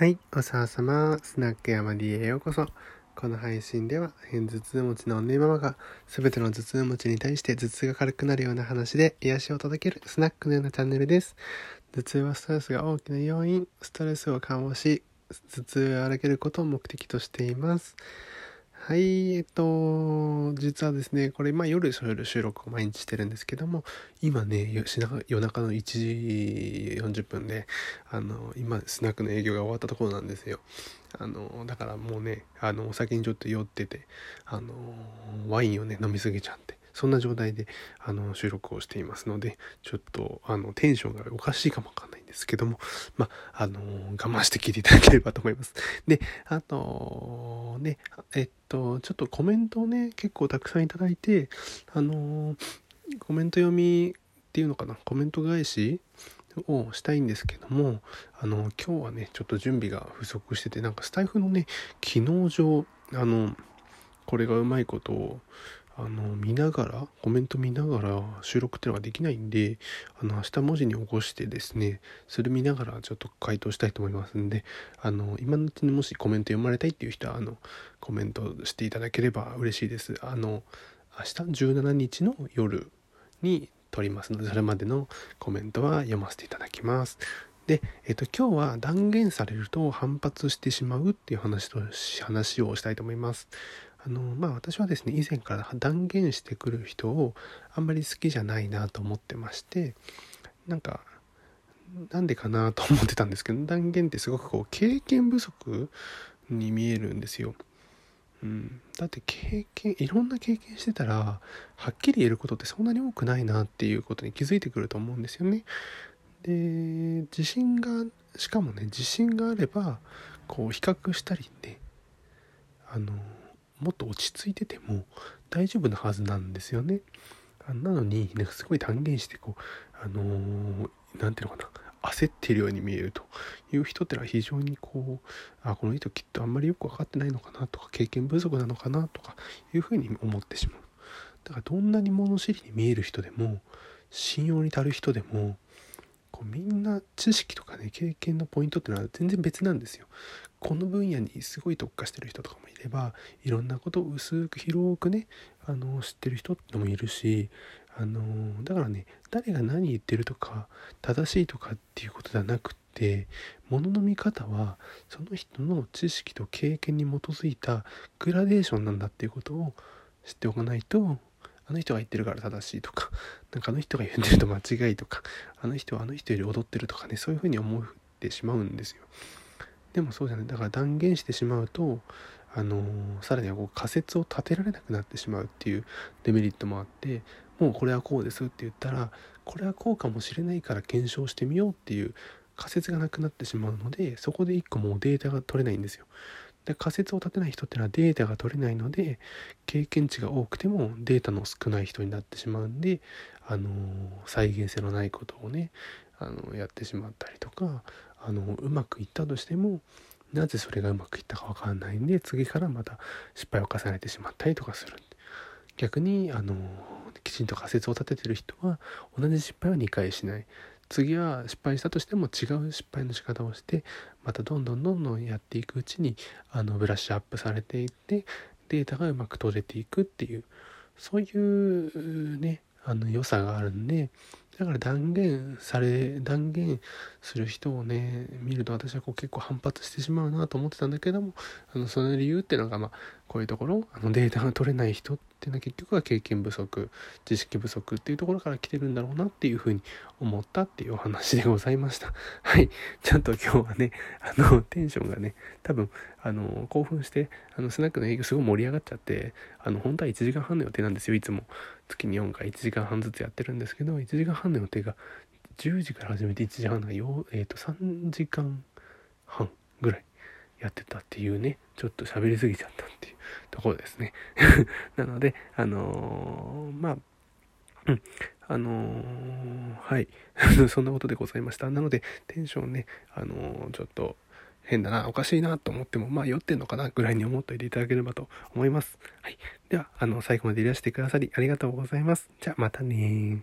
はい、おさわさま、スナック山 D へようこそ。この配信では、偏頭痛持ちの女ママが、すべての頭痛持ちに対して頭痛が軽くなるような話で癒しを届けるスナックのようなチャンネルです。頭痛はストレスが大きな要因、ストレスを緩和し、頭痛を荒げることを目的としています。はい、えっと、実はですね、これ、まあ夜、夜収録を毎日してるんですけども、今ね、夜中の1時40分で、あの、今、スナックの営業が終わったところなんですよ。あの、だからもうね、あの、お酒にちょっと酔ってて、あの、ワインをね、飲みすぎちゃって、そんな状態であの収録をしていますので、ちょっとあのテンションがおかしいかもわかんないんですけども、まあ、あの我慢して聞いていただければと思います。で、あと、ね、えっと、ちょっとコメントをね、結構たくさんいただいて、あのコメント読みっていうのかな、コメント返しをしたいんですけども、あの、今日はね、ちょっと準備が不足してて、なんかスタイフのね、機能上、あの、これがうまいことを、あの見ながらコメント見ながら収録っていうのができないんであの明日文字に起こしてですねそれ見ながらちょっと回答したいと思いますんであの今のうちにもしコメント読まれたいっていう人はあのコメントしていただければ嬉しいですあの明日17日の夜に撮りますのでそれまでのコメントは読ませていただきますで、えっと、今日は断言されると反発してしまうっていう話と話をしたいと思います。あのまあ私はですね以前から断言してくる人をあんまり好きじゃないなと思ってましてなんかなんでかなと思ってたんですけど断言ってすごくこう経験不足に見えるんですよ。うん、だって経験いろんな経験してたらはっきり言えることってそんなに多くないなっていうことに気づいてくると思うんですよね。で自信がしかもね自信があればこう比較したりねあのもっと落ち着いてても大丈夫なはずなんですよね。なのになんかすごい断言してこうあの何、ー、ていうのかな焦ってるように見えるという人ってのは非常にこうあこの人きっとあんまりよく分かってないのかなとか経験不足なのかなとかいうふうに思ってしまうだからどんなに物知りに見える人でも信用に足る人でもこうみんな知識とかね経験のポイントっていうのは全然別なんですよ。この分野にすごい特化してる人とかもいればいろんなことを薄く広くねあの知ってる人ってもいるしあのだからね誰が何言ってるとか正しいとかっていうことではなくってものの見方はその人の知識と経験に基づいたグラデーションなんだっていうことを知っておかないとあの人が言ってるから正しいとか なんかあの人が言ってると間違いとかあの人はあの人より踊ってるとかねそういうふうに思ってしまうんですよ。でもそうじゃないだから断言してしまうとあのさらにはこう仮説を立てられなくなってしまうっていうデメリットもあってもうこれはこうですって言ったらこれはこうかもしれないから検証してみようっていう仮説がなくなってしまうのでそこで一個もうデータが取れないんですよ。で仮説を立てない人っていうのはデータが取れないので経験値が多くてもデータの少ない人になってしまうんであの再現性のないことをねあのやってしまったりとかあのうまくいったとしてもなぜそれがうまくいったか分かんないんで次からまた失敗を重ねてしまったりとかする。逆にあのきちんと仮説を立ててる人は同じ失敗は2回しない。次は失敗したとしても違う失敗の仕方をしてまたどんどんどんどんやっていくうちにあのブラッシュアップされていってデータがうまく取れていくっていうそういうねあの良さがあるんでだから断言され断言する人をね見ると私はこう結構反発してしまうなと思ってたんだけどもあのその理由っていうのがまあこういうところあのデータが取れない人ってていうのは結局は経験不足知識不足っていうところから来てるんだろうなっていうふうに思ったっていうお話でございました。はい。ちゃんと今日はねあのテンションがね多分あの興奮してあのスナックの営業すごい盛り上がっちゃってあの本当は1時間半の予定なんですよいつも。月に4回1時間半ずつやってるんですけど1時間半の予定が10時から始めて1時半がよ、えー、と3時間半ぐらい。やってたっていうねちょっと喋りすぎちゃったっていうところですね なのであのー、まあうんあのー、はい そんなことでございましたなのでテンションねあのー、ちょっと変だな、おかしいなと思っても、まあ酔ってんのかなぐらいに思っておいていただければと思います。はい。では、あの、最後までいらしてくださりありがとうございます。じゃあまたね